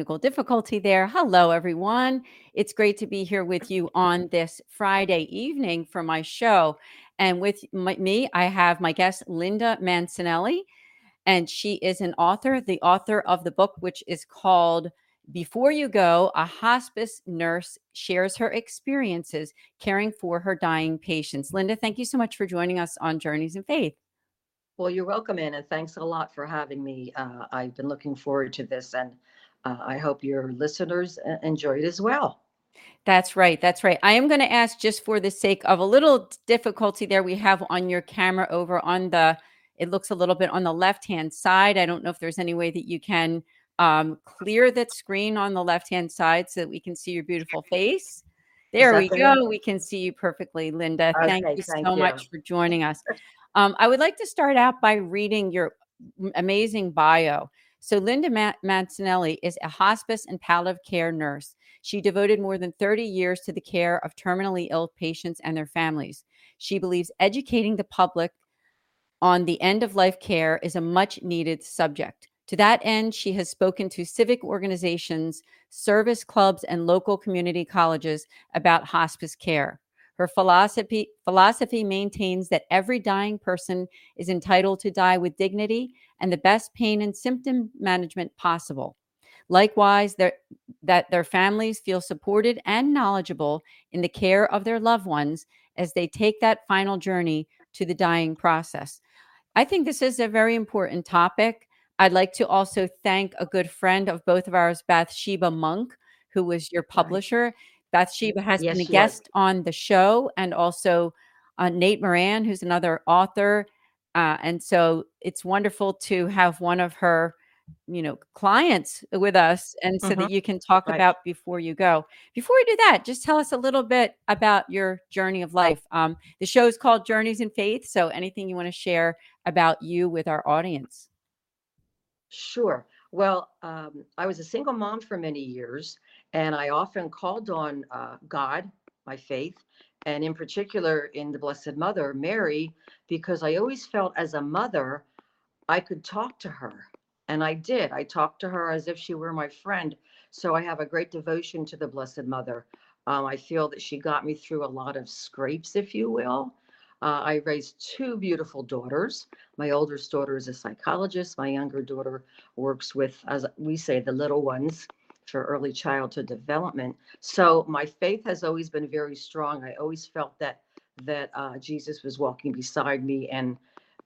technical difficulty there. Hello, everyone. It's great to be here with you on this Friday evening for my show. And with my, me, I have my guest, Linda Mancinelli, and she is an author, the author of the book, which is called Before You Go A Hospice Nurse Shares Her Experiences Caring for Her Dying Patients. Linda, thank you so much for joining us on Journeys in Faith. Well, you're welcome in, and thanks a lot for having me. Uh, I've been looking forward to this, and uh, I hope your listeners uh, enjoy it as well. That's right. That's right. I am going to ask just for the sake of a little difficulty there we have on your camera over on the, it looks a little bit on the left hand side. I don't know if there's any way that you can um, clear that screen on the left hand side so that we can see your beautiful face. There we go. We can see you perfectly, Linda. Okay, thank you thank so you. much for joining us. Um, I would like to start out by reading your amazing bio. So, Linda Mancinelli is a hospice and palliative care nurse. She devoted more than 30 years to the care of terminally ill patients and their families. She believes educating the public on the end of life care is a much needed subject. To that end, she has spoken to civic organizations, service clubs, and local community colleges about hospice care. Her philosophy, philosophy maintains that every dying person is entitled to die with dignity and the best pain and symptom management possible. Likewise, that their families feel supported and knowledgeable in the care of their loved ones as they take that final journey to the dying process. I think this is a very important topic. I'd like to also thank a good friend of both of ours, Bathsheba Monk, who was your publisher. Bathsheba has yes, been a guest was. on the show, and also uh, Nate Moran, who's another author. Uh, and so it's wonderful to have one of her, you know, clients with us, and so mm-hmm. that you can talk right. about before you go. Before we do that, just tell us a little bit about your journey of life. Um, the show is called Journeys in Faith. So anything you want to share about you with our audience? Sure. Well, um, I was a single mom for many years, and I often called on uh, God, my faith, and in particular in the Blessed Mother, Mary, because I always felt as a mother, I could talk to her. And I did. I talked to her as if she were my friend. So I have a great devotion to the Blessed Mother. Um, I feel that she got me through a lot of scrapes, if you will. Uh, I raised two beautiful daughters. My oldest daughter is a psychologist. My younger daughter works with, as we say, the little ones for early childhood development. So my faith has always been very strong. I always felt that that uh, Jesus was walking beside me, and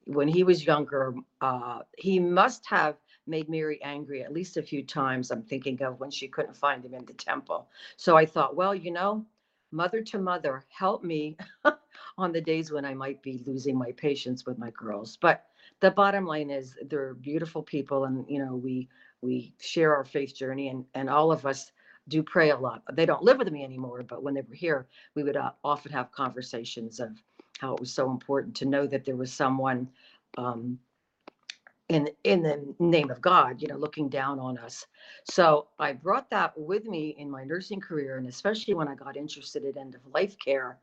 when he was younger, uh, he must have made Mary angry at least a few times. I'm thinking of when she couldn't find him in the temple. So I thought, well, you know, mother to mother, help me on the days when I might be losing my patience with my girls. But the bottom line is they're beautiful people and you know we we share our faith journey and and all of us do pray a lot they don't live with me anymore but when they were here we would uh, often have conversations of how it was so important to know that there was someone um, in in the name of God, you know, looking down on us. So I brought that with me in my nursing career, and especially when I got interested in end of life care,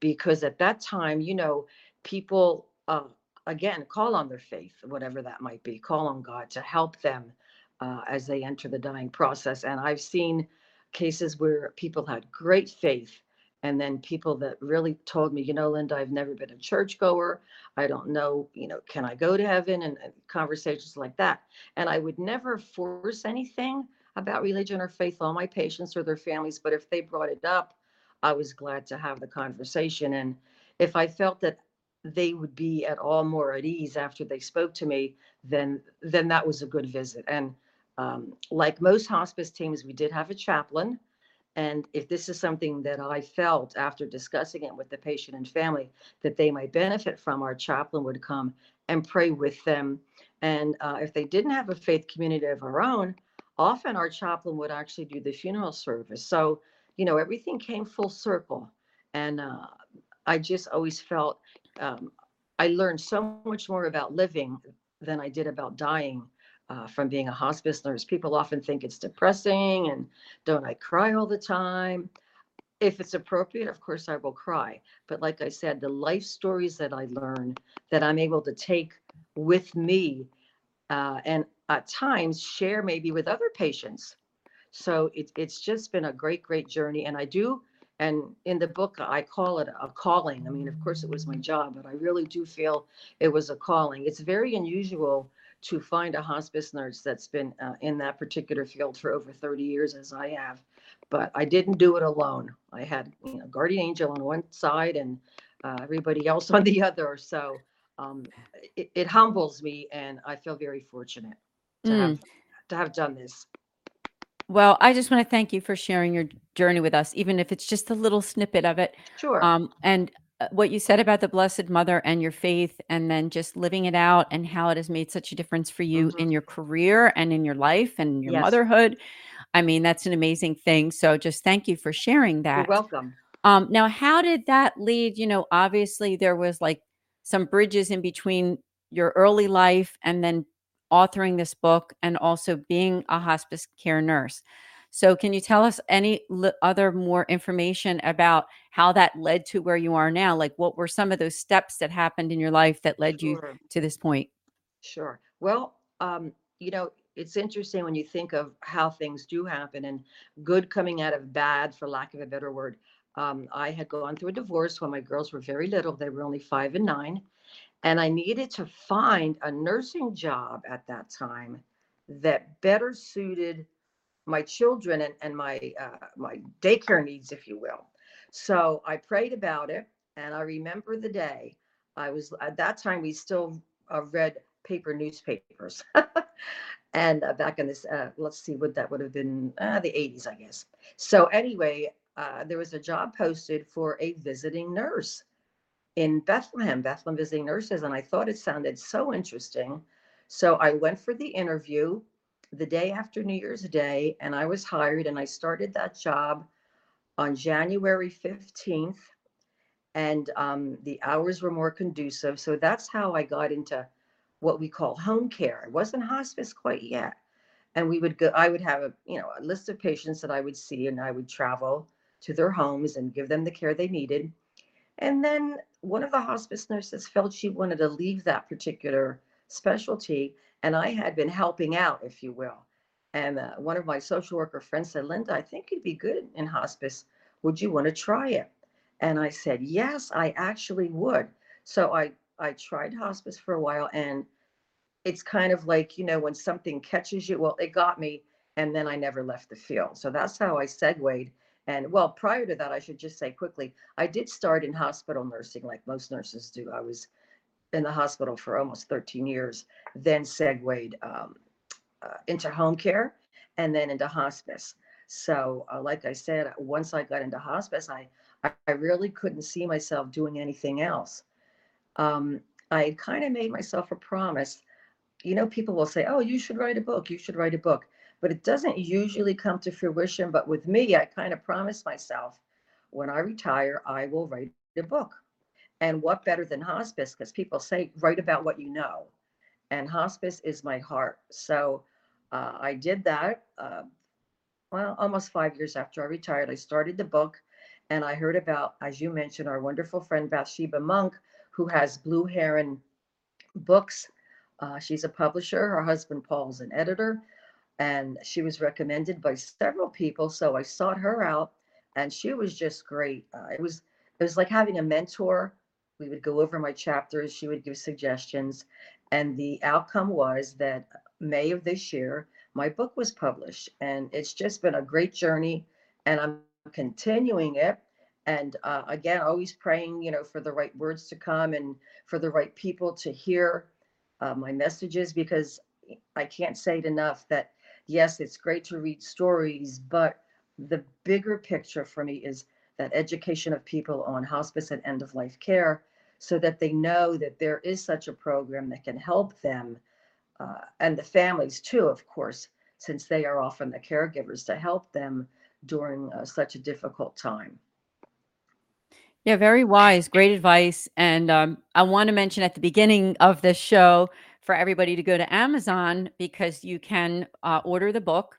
because at that time, you know, people uh, again call on their faith, whatever that might be, call on God to help them uh, as they enter the dying process. And I've seen cases where people had great faith. And then people that really told me, you know, Linda, I've never been a churchgoer. I don't know, you know, can I go to heaven? And, and conversations like that. And I would never force anything about religion or faith on my patients or their families. But if they brought it up, I was glad to have the conversation. And if I felt that they would be at all more at ease after they spoke to me, then then that was a good visit. And um, like most hospice teams, we did have a chaplain. And if this is something that I felt after discussing it with the patient and family that they might benefit from, our chaplain would come and pray with them. And uh, if they didn't have a faith community of our own, often our chaplain would actually do the funeral service. So, you know, everything came full circle. And uh, I just always felt um, I learned so much more about living than I did about dying uh, from being a hospice nurse. People often think it's depressing and don't I cry all the time? If it's appropriate, of course, I will cry. But like I said, the life stories that I learn that I'm able to take with me uh, and at times share maybe with other patients So it, it's just been a great, great journey. And I do, and in the book, I call it a calling. I mean, of course, it was my job, but I really do feel it was a calling. It's very unusual to find a hospice nurse that's been uh, in that particular field for over 30 years, as I have. But I didn't do it alone. I had you know, guardian angel on one side and uh, everybody else on the other. So um, it, it humbles me, and I feel very fortunate to Mm. have to have done this. Well, I just want to thank you for sharing your journey with us, even if it's just a little snippet of it. Sure. Um, and uh, what you said about the Blessed Mother and your faith, and then just living it out and how it has made such a difference for you Mhm. in your career and in your life and your Yes. motherhood. I mean, that's an amazing thing. So just thank you for sharing that. You're welcome. Um, now, how did that lead? You know, obviously there was like some bridges in between your early life and then authoring this book and also being a hospice care nurse. So, can you tell us any other more information about how that led to where you are now? Like, what were some of those steps that happened in your life that led you to this point? Sure. Well, um, you know, it's interesting when you think of how things do happen and good coming out of bad, for lack of a better word. Um, I had gone through a divorce when my girls were very little. They were only five and nine. And I needed to find a nursing job at that time that better suited my children and, and my uh, my daycare needs, if you will. So I prayed about it, and I remember the day. I was at that time we still uh, read paper newspapers, and uh, back in this, uh, let's see what that would have been, uh, the 80s, I guess. So anyway, uh, there was a job posted for a visiting nurse in Bethlehem, Bethlehem Visiting Nurses, and I thought it sounded so interesting. So I went for the interview the day after New Year's Day, and I was hired, and I started that job on January 15th. And um, the hours were more conducive. So that's how I got into what we call home care. It wasn't hospice quite yet. And we would go, I would have a, you know, a list of patients that I would see, and I would travel to their homes and give them the care they needed. And then one of the hospice nurses felt she wanted to leave that particular specialty, and I had been helping out, if you will. And uh, one of my social worker friends said, Linda, I think you'd be good in hospice. Would you want to try it? And I said, Yes, I actually would. So I, I tried hospice for a while, and it's kind of like, you know, when something catches you, well, it got me, and then I never left the field. So that's how I segued. And well, prior to that, I should just say quickly, I did start in hospital nursing like most nurses do. I was in the hospital for almost 13 years, then segued um, uh, into home care and then into hospice. So, uh, like I said, once I got into hospice, I, I, really couldn't see myself doing anything else. Um, I kind of made myself a promise. You know, people will say, oh, you should write a book, you should write a book. But it doesn't usually come to fruition. But with me, I kind of promised myself when I retire, I will write a book. And what better than hospice? Because people say, write about what you know. And hospice is my heart. So uh, I did that. Uh, well, almost five years after I retired, I started the book. And I heard about, as you mentioned, our wonderful friend Bathsheba Monk, who has Blue Heron Books. Uh, she's a publisher. Her husband, Paul's an editor. And she was recommended by several people. So I sought her out and she was just great. Uh, it was it was like having a mentor. We would go over my chapters. She would give suggestions, and the outcome was that May of this year, my book was published, and it's just been a great journey, and I'm continuing it. And uh, again, always praying, you know, for the right words to come and for the right people to hear uh, my messages, because I can't say it enough that yes, it's great to read stories, but the bigger picture for me is that education of people on hospice and end of life care so that they know that there is such a program that can help them uh, and the families too, of course, since they are often the caregivers to help them during uh, such a difficult time. Yeah, very wise. Great advice. And um, I want to mention at the beginning of this show for everybody to go to Amazon because you can uh, order the book.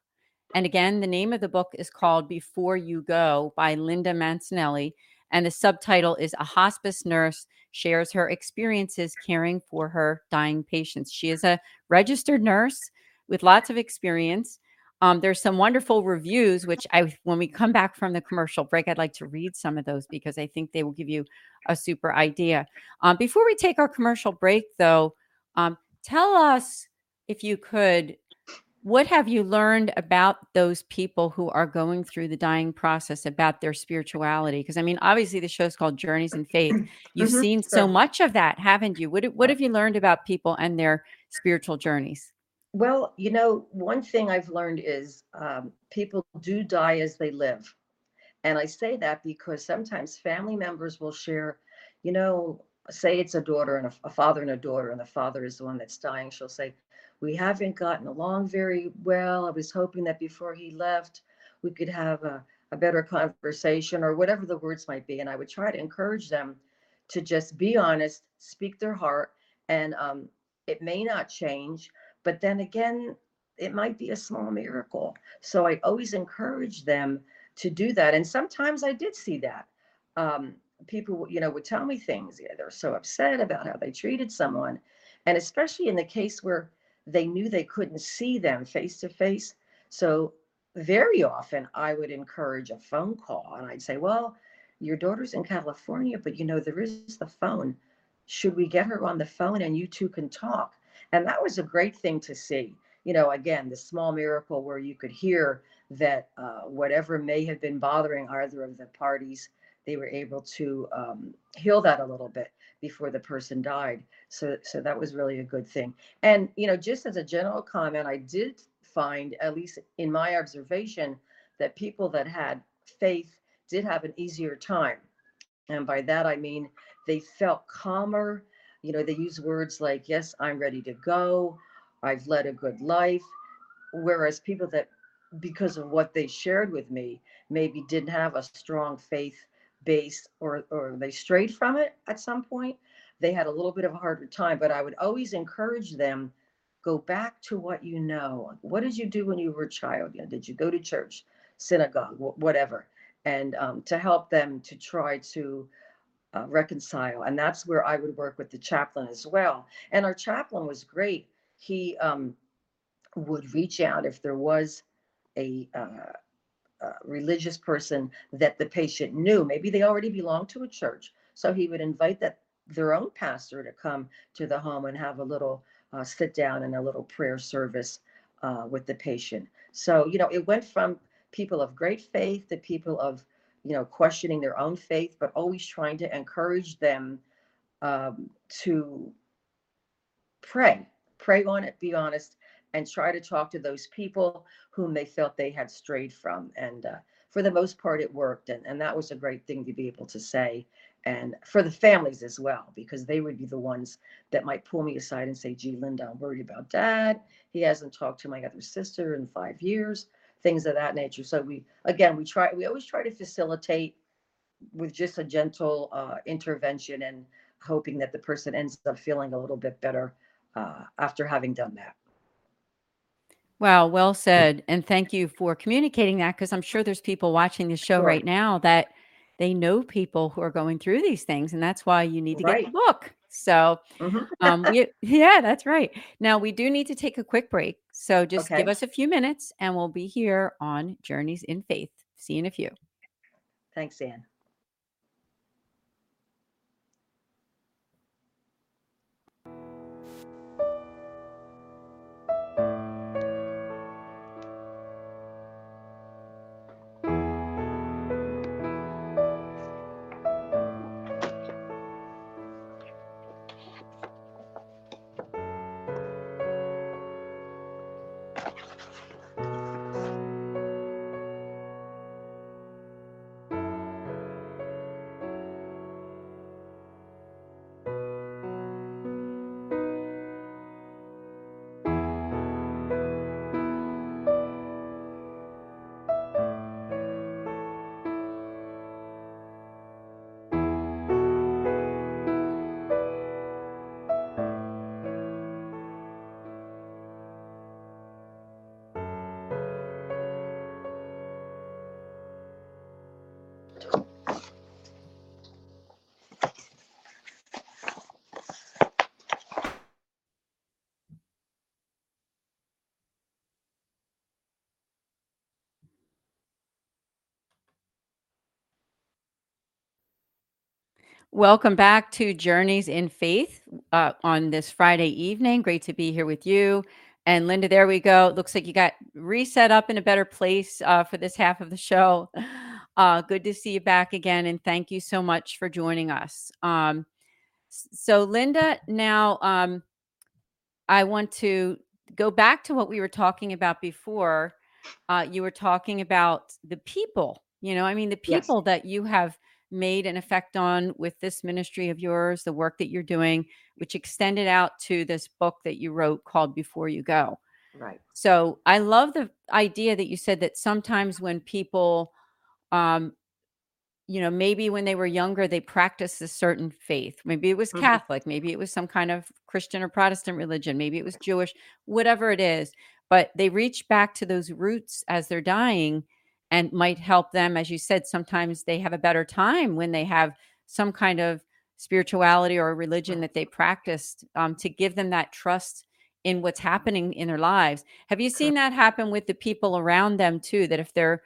And again, the name of the book is called Before You Go by Linda Mancinelli. And the subtitle is A Hospice Nurse Shares Her Experiences Caring for Her Dying Patients. She is a registered nurse with lots of experience. Um, there's some wonderful reviews, which I, when we come back from the commercial break, I'd like to read some of those because I think they will give you a super idea. Um, before we take our commercial break, though, um, tell us if you could what have you learned about those people who are going through the dying process about their spirituality? Because i mean obviously the show's called journeys in faith. You've mm-hmm, seen so much of that haven't you? What, what have you learned about people and their spiritual journeys? Well you know one thing i've learned is um, people do die as they live. And i say that because sometimes family members will share you know say it's a daughter and a, a father and a daughter and the father is the one that's dying she'll say we haven't gotten along very well. I was hoping that before he left, we could have a, a better conversation or whatever the words might be. And I would try to encourage them to just be honest, speak their heart, and um, it may not change, but then again, it might be a small miracle. So I always encourage them to do that. And sometimes I did see that. Um, people, you know, would tell me things. They're so upset about how they treated someone. And especially in the case where they knew they couldn't see them face to face. So very often I would encourage a phone call and I'd say, well, your daughter's in California, but you know, there is the phone. Should we get her on the phone and you two can talk? And that was a great thing to see. You know, again, the small miracle where you could hear that uh, whatever may have been bothering either of the parties, they were able to um, heal that a little bit before the person died. So, so that was really a good thing. And, you know, just as a general comment, I did find, at least in my observation, that people that had faith did have an easier time. And by that, I mean they felt calmer. You know, they use words like, yes, I'm ready to go. I've led a good life. Whereas people that, because of what they shared with me, maybe didn't have a strong faith base or or they strayed from it at some point they had a little bit of a harder time but i would always encourage them go back to what you know. What did you do when you were a child? You know, did you go to church synagogue whatever? And um, to help them to try to uh, reconcile and that's where i would work with the chaplain as well. And our chaplain was great. He um, would reach out if there was a uh, religious person that the patient knew. Maybe they already belonged to a church. So he would invite that their own pastor to come to the home and have a little uh, sit down and a little prayer service uh, with the patient. So, you know, it went from people of great faith to people of, you know, questioning their own faith, but always trying to encourage them um, to pray, pray on it, be honest, and try to talk to those people whom they felt they had strayed from. And uh, for the most part, it worked. And, and that was a great thing to be able to say. And for the families as well, because they would be the ones that might pull me aside and say, gee, Linda, I'm worried about dad. He hasn't talked to my other sister in five years, things of that nature. So we, again, we try, we always try to facilitate with just a gentle uh, intervention and hoping that the person ends up feeling a little bit better uh, after having done that. Wow, well said. And thank you for communicating that because I'm sure there's people watching the show Sure. right now that they know people who are going through these things. And that's why you need to get the book. So, Mhm. um, we, yeah, that's right. Now, we do need to take a quick break. So just give us a few minutes and we'll be here on Journeys in Faith. See you in a few. Thanks, Anne. Welcome back to Journeys in Faith uh, on this Friday evening. Great to be here with you. And Linda, there we go. Looks like you got reset up in a better place uh, for this half of the show. Uh, good to see you back again. And thank you so much for joining us. Um, so, Linda, now um, I want to go back to what we were talking about before. Uh, you were talking about the people, you know, I mean, the Yes. people that you have made an effect on with this ministry of yours, the work that you're doing, which extended out to this book that you wrote called Before You Go. Right. So I love the idea that you said that sometimes when people, um, you know, maybe when they were younger, they practiced a certain faith. Maybe it was Mhm. Catholic, maybe it was some kind of Christian or Protestant religion, maybe it was Jewish, whatever it is. But they reach back to those roots as they're dying and might help them. As you said, sometimes they have a better time when they have some kind of spirituality or religion that they practiced um, to give them that trust in what's happening in their lives. Have you seen that happen with the people around them too? That if they're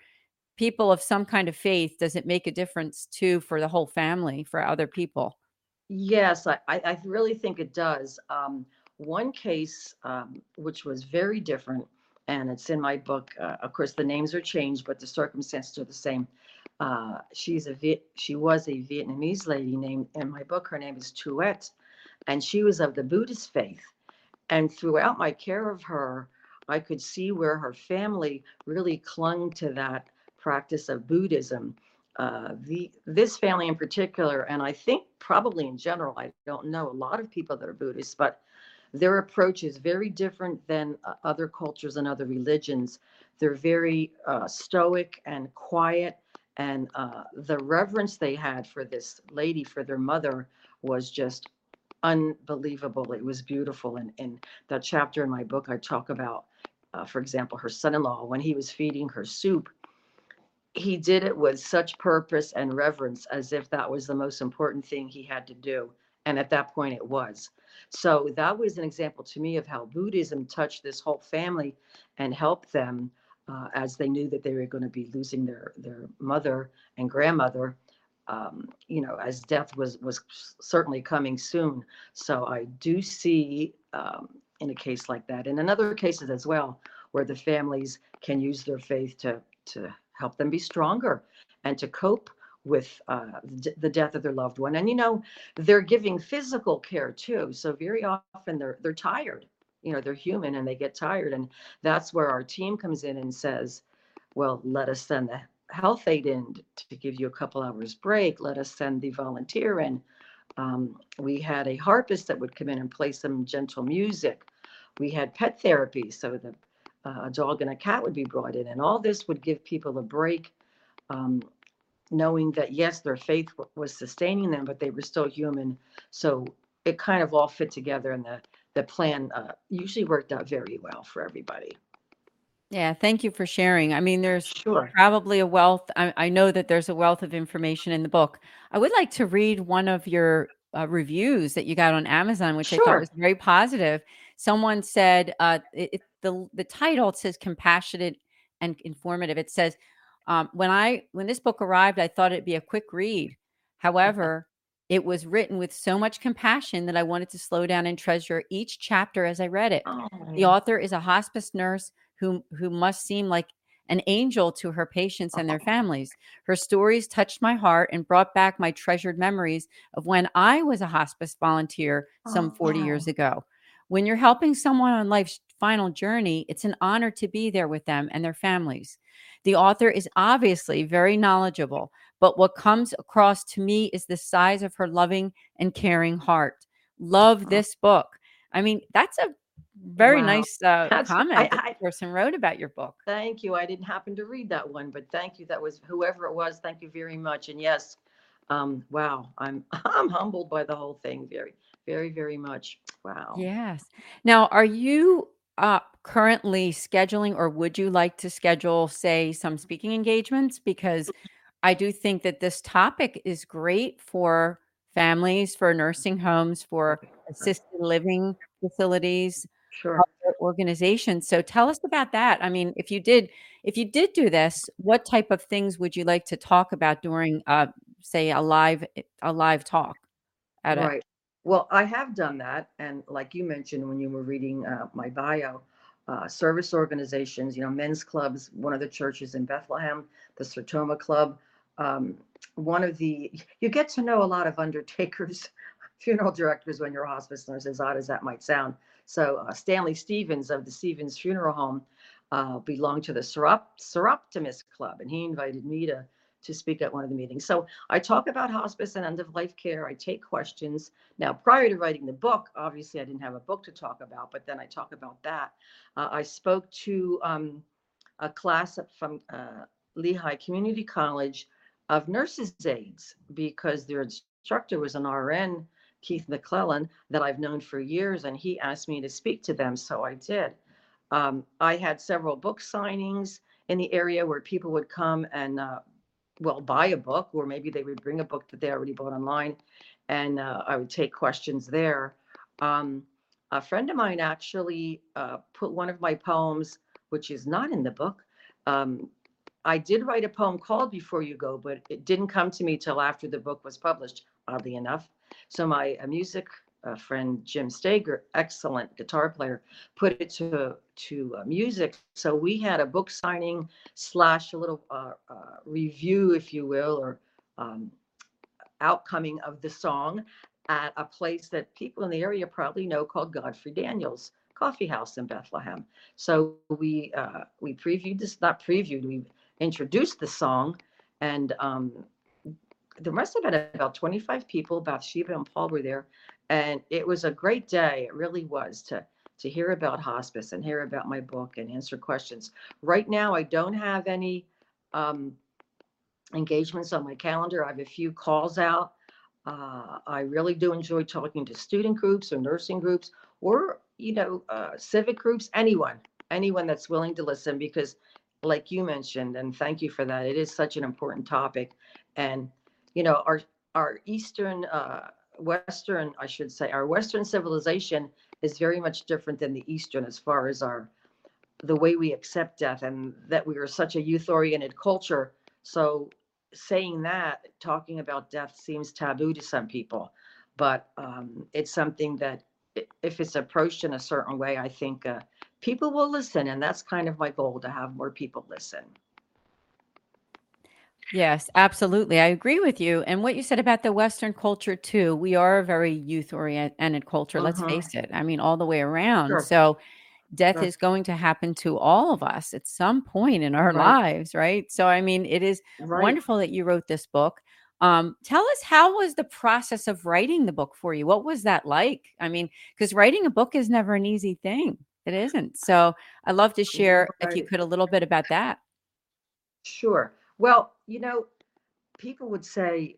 people of some kind of faith, does it make a difference too for the whole family, for other people? Yes, I, I I really think it does. Um, one case, um, which was very different, and it's in my book. Uh, of course, the names are changed, but the circumstances are the same. Uh, she's a Viet, she was a Vietnamese lady named in my book. Her name is Tuet, and she was of the Buddhist faith. And throughout my care of her, I could see where her family really clung to that practice of Buddhism. Uh, the this family in particular, and I think probably in general, I don't know a lot of people that are Buddhists, but their approach is very different than uh, other cultures and other religions. They're very uh, stoic and quiet, and uh, the reverence they had for this lady, for their mother, was just unbelievable. It was beautiful. And in that chapter in my book, I talk about, uh, for example, her son in law, when he was feeding her soup, he did it with such purpose and reverence as if that was the most important thing he had to do. And at that point, it was. So that was an example to me of how Buddhism touched this whole family and helped them uh, as they knew that they were going to be losing their, their mother and grandmother um, you know, as death was was certainly coming soon. So I do see um, in a case like that, and in other cases as well, where the families can use their faith to to help them be stronger and to cope with uh, the death of their loved one. And you know, they're giving physical care too. So very often they're they're tired. You know, they're human and they get tired, and that's where our team comes in and says, "Well, let us send the health aide in to give you a couple hours break. Let us send the volunteer in. Um, we had a harpist that would come in and play some gentle music. We had pet therapy, so the uh, a dog and a cat would be brought in, and all this would give people a break, um, knowing that yes, their faith w- was sustaining them, but they were still human. So it kind of all fit together, and the the plan uh, usually worked out very well for everybody. Yeah, thank you for sharing. I mean, there's Sure, probably a wealth. I, I know that there's a wealth of information in the book. I would like to read one of your uh, reviews that you got on Amazon, which I thought was very positive. Someone said uh, it, it- the the title says compassionate and informative. It says um, when I when this book arrived, I thought it'd be a quick read. However, it was written with so much compassion that I wanted to slow down and treasure each chapter as I read it. The Oh, author is a hospice nurse who who must seem like an angel to her patients and their families. Her stories touched my heart and brought back my treasured memories of when I was a hospice volunteer some 40 years oh, ago. When you're helping someone on life's final journey, it's an honor to be there with them and their families. The author is obviously very knowledgeable, but what comes across to me is the size of her loving and caring heart. Love oh, this book. I mean, that's a very wow. nice, uh, I, comment that I the person wrote about your book. thank you. I didn't happen to read that one, but thank you. That was whoever it was. Thank you very much. And yes, um, wow, I'm I'm humbled by the whole thing. Very, very, very much. Wow. Yes. Now, are you, uh, currently scheduling or would you like to schedule, say, some speaking engagements? Because I do think that this topic is great for families, for nursing homes, for assisted living facilities, Sure. other organizations. So tell us about that. I mean, if you did if you did do this, what type of things would you like to talk about during, uh, say a live a live talk at a Right. Well, I have done that, and like you mentioned when you were reading uh, my bio, uh, service organizations, you know, men's clubs, one of the churches in Bethlehem, the Sertoma Club, um, one of the, you get to know a lot of undertakers, funeral directors when you're a hospice nurse, as odd as that might sound. So uh, Stanley Stevens of the Stevens Funeral Home uh, belonged to the Serop- Seroptimus Club, and he invited me to to speak at one of the meetings. So I talk about hospice and end of life care. I take questions. Now, prior to writing the book, obviously I didn't have a book to talk about, but then I talk about that. Uh, I spoke to um, a class from uh, Lehigh Community College of nurses' aides because their instructor was an RN, Keith McClellan, that I've known for years, and he asked me to speak to them, so I did. Um, I had several book signings in the area where people would come and uh, well, buy a book, or maybe they would bring a book that they already bought online, and uh, I would take questions there. Um, a friend of mine actually uh, put one of my poems, which is not in the book. Um, I did write a poem called Before You Go, but it didn't come to me till after the book was published, oddly enough. So my uh, music uh, friend Jim Stager, excellent guitar player, put it to to uh, music. So we had a book signing slash a little uh, uh, review, if you will, or um, outcoming of the song at a place that people in the area probably know called Godfrey Daniels Coffee House in Bethlehem. So we uh, we previewed this, not previewed, we introduced the song, and um, there must have been about 25 people. Bathsheba and Paul were there, and it was a great day. It really was to to hear about hospice and hear about my book and answer questions. Right now, I don't have any um, engagements on my calendar. I have a few calls out. Uh, I really do enjoy talking to student groups or nursing groups or, you know, uh, civic groups, anyone, anyone that's willing to listen because like you mentioned, and thank you for that, it is such an important topic. And, you know, our, our Eastern, uh, Western, I should say, our Western civilization is very much different than the Eastern as far as our the way we accept death and that we are such a youth oriented culture. So saying that, talking about death seems taboo to some people, but um, it's something that if it's approached in a certain way, I think uh, people will listen, and that's kind of my goal to have more people listen. Yes, absolutely. I agree with you. And what you said about the Western culture too, we are a very youth oriented culture, let's Mhm. face it. I mean, all the way around. Sure. So death Sure. is going to happen to all of us at some point in our Right. lives, right? So I mean, it is Right. wonderful that you wrote this book. Um, tell us how was the process of writing the book for you? What was that like? I mean, because writing a book is never an easy thing. It isn't. So I'd love to share, if you could, a little bit about that. Sure. Well, you know, people would say,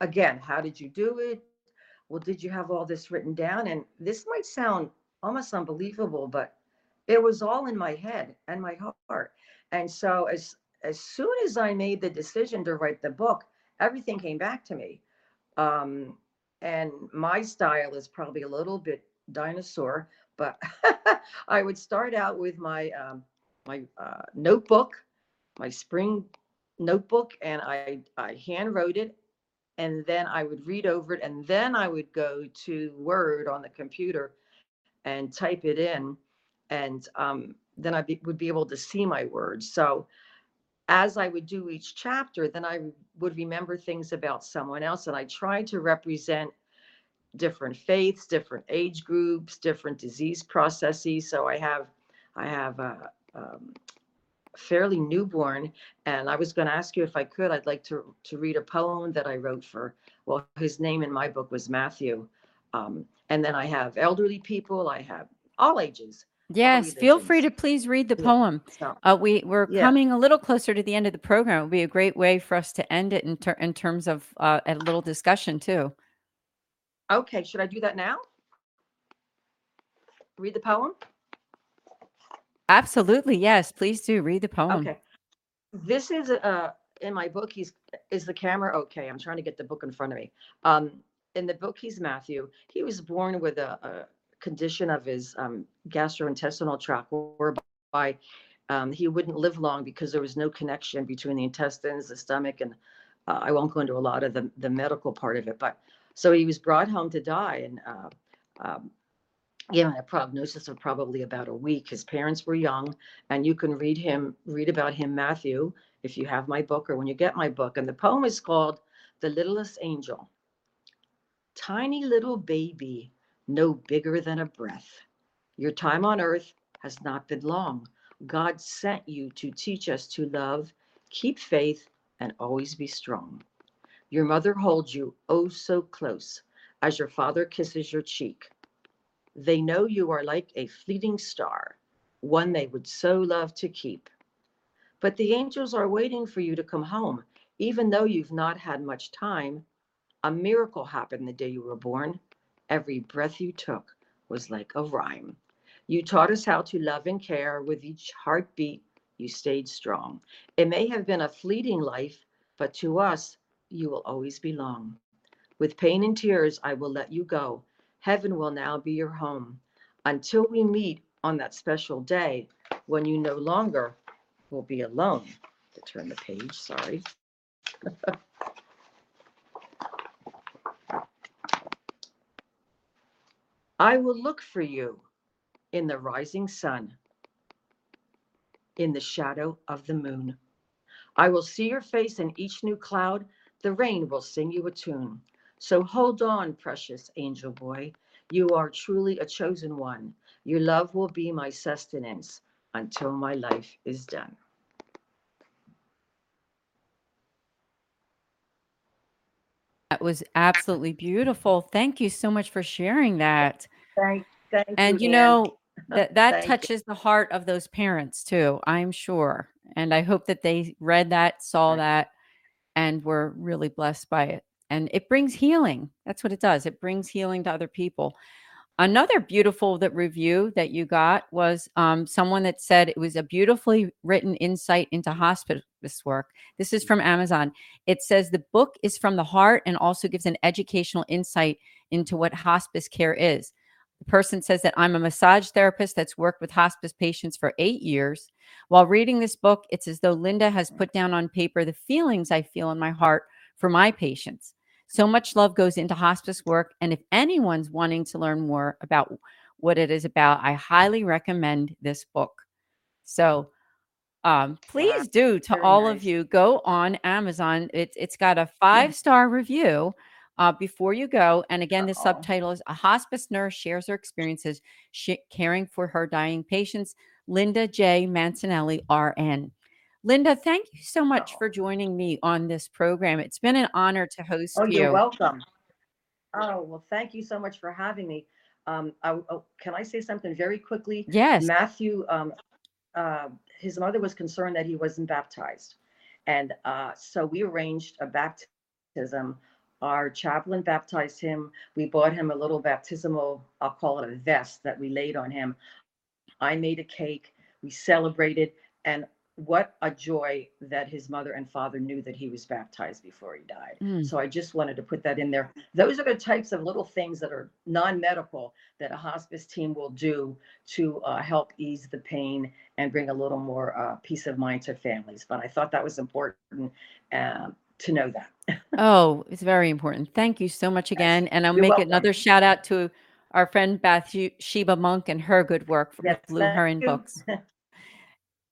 again, how did you do it? Well, did you have all this written down? And this might sound almost unbelievable, but it was all in my head and my heart. And so as as soon as I made the decision to write the book, everything came back to me. Um, and my style is probably a little bit dinosaur, but I would start out with my um, my uh, notebook, my spring notebook, and I I hand wrote it, and then I would read over it, and then I would go to Word on the computer and type it in, and um, then I be, would be able to see my words. So as I would do each chapter, then I would remember things about someone else, and I tried to represent different faiths, different age groups, different disease processes. So I have, I have a um, fairly newborn, and I was going to ask you if I could. I'd like to to read a poem that I wrote for. Well, his name in my book was Matthew, um, and then I have elderly people. I have all ages. Yes, feel free to please read the Yeah. poem. So Uh, we we're Yeah. coming a little closer to the end of the program. It would be a great way for us to end it in ter- in terms of uh, a little discussion too. okay, should I do that now? Read the poem. Absolutely, yes. Please do read the poem. Okay. This is uh in my book. He's is the camera okay? I'm trying to get the book in front of me. Um, in the book, he's Matthew. He was born with a, a condition of his um, gastrointestinal tract, whereby um, he wouldn't live long because there was no connection between the intestines, the stomach, and uh, I won't go into a lot of the, the medical part of it, but so he was brought home to die and uh, um, given a prognosis of probably about a week. His parents were young, and you can read him, read about him, Matthew, if you have my book or when you get my book. And the poem is called The Littlest Angel. Tiny little baby, no bigger than a breath. Your time on earth has not been long. God sent you to teach us to love, keep faith, and always be strong. Your mother holds you oh so close as your father kisses your cheek. They know you are like a fleeting star, one they would so love to keep. But the angels are waiting for you to come home, even though you've not had much time. A miracle happened the day you were born. Every breath you took was like a rhyme. You taught us how to love and care with each heartbeat. You stayed strong. It may have been a fleeting life, but to us, you will always belong. With pain and tears, I will let you go. Heaven will now be your home until we meet on that special day when you no longer will be alone. To turn the page, sorry. I will look for you in the rising sun, in the shadow of the moon. I will see your face in each new cloud. The rain will sing you a tune. So hold on, precious angel boy. You are truly a chosen one. Your love will be my sustenance until my life is done. That was absolutely beautiful. Thank you so much for sharing that. Thank, thank and you, Anne. know that that Thank you. touches the heart of those parents too, I'm sure. And I hope that they read that, saw that, and were really blessed by it. And it brings healing. That's what it does. It brings healing to other people. Another beautiful that review that you got was um, someone that said it was a beautifully written insight into hospice work. This is from Amazon. It says the book is from the heart and also gives an educational insight into what hospice care is. The person says that I'm a massage therapist that's worked with hospice patients for eight years. While reading this book, it's as though Linda has put down on paper the feelings I feel in my heart for my patients. So much love goes into hospice work. And if anyone's wanting to learn more about what it is about, I highly recommend this book. So um, please do to all of you go on Amazon. It's it's got a five star review uh, before you go. And again, the subtitle is A Hospice Nurse Shares Her Experiences sh- Caring for Her Dying Patients. Linda J. Mancinelli, RN. Linda, thank you so much Oh. for joining me on this program. It's been an honor to host Oh, you. you're welcome. Oh, well, thank you so much for having me. Um, I, oh, can I say something very quickly? Yes. Matthew, um, uh, his mother was concerned that he wasn't baptized. And uh, so we arranged a baptism. Our chaplain baptized him. We bought him a little baptismal, I'll call it a vest that we laid on him. I made a cake. We celebrated. And what a joy that his mother and father knew that he was baptized before he died. Mm. So I just wanted to put that in there. Those are the types of little things that are non-medical that a hospice team will do to uh, help ease the pain and bring a little more uh, peace of mind to families. But I thought that was important um, to know that. Oh, it's very important. Thank you so much again. And I'll You're make welcome. another shout out to our friend Bathsheba Monk and her good work for Yes, Blue Heron you. Books.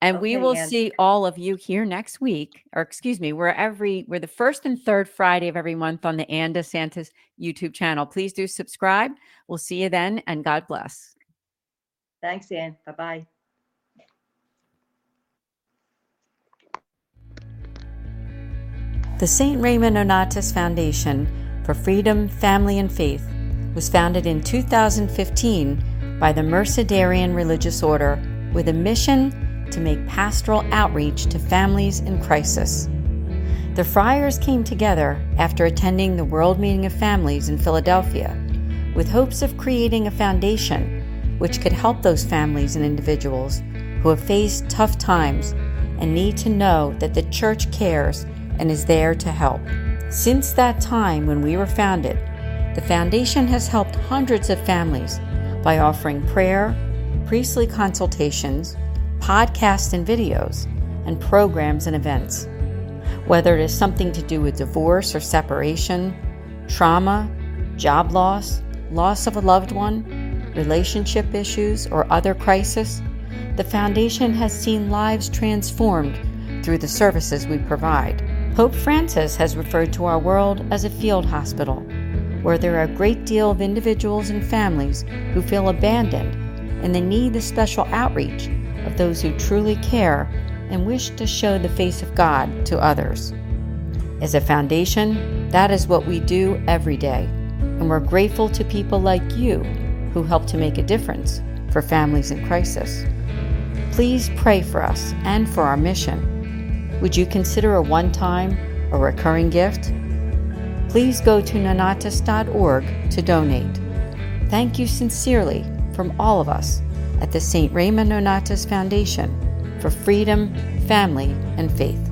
And we will Anne. see all of you here next week, or excuse me, we're every we're the first and third Friday of every month on the Anne DeSantis YouTube channel. Please do subscribe. We'll see you then, and God bless. Thanks, Anne. Bye-bye. The St. Raymond Nonatus Foundation for Freedom, Family, and Faith was founded in 2015 by the Mercedarian Religious Order with a mission to make pastoral outreach to families in crisis. The friars came together after attending the World Meeting of Families in Philadelphia with hopes of creating a foundation which could help those families and individuals who have faced tough times and need to know that the church cares and is there to help. Since that time when we were founded, the foundation has helped hundreds of families by offering prayer, priestly consultations, podcasts and videos, and programs and events. Whether it is something to do with divorce or separation, trauma, job loss, loss of a loved one, relationship issues, or other crisis, the Foundation has seen lives transformed through the services we provide. Pope Francis has referred to our world as a field hospital, where there are a great deal of individuals and families who feel abandoned and they need the special outreach of those who truly care and wish to show the face of God to others. As a foundation, that is what we do every day, and we're grateful to people like you who help to make a difference for families in crisis. Please pray for us and for our mission. Would you consider a one time or recurring gift? Please go to nonatus.org to donate. Thank you sincerely from all of us at the St. Raymond Nonatus Foundation for freedom, family, and faith.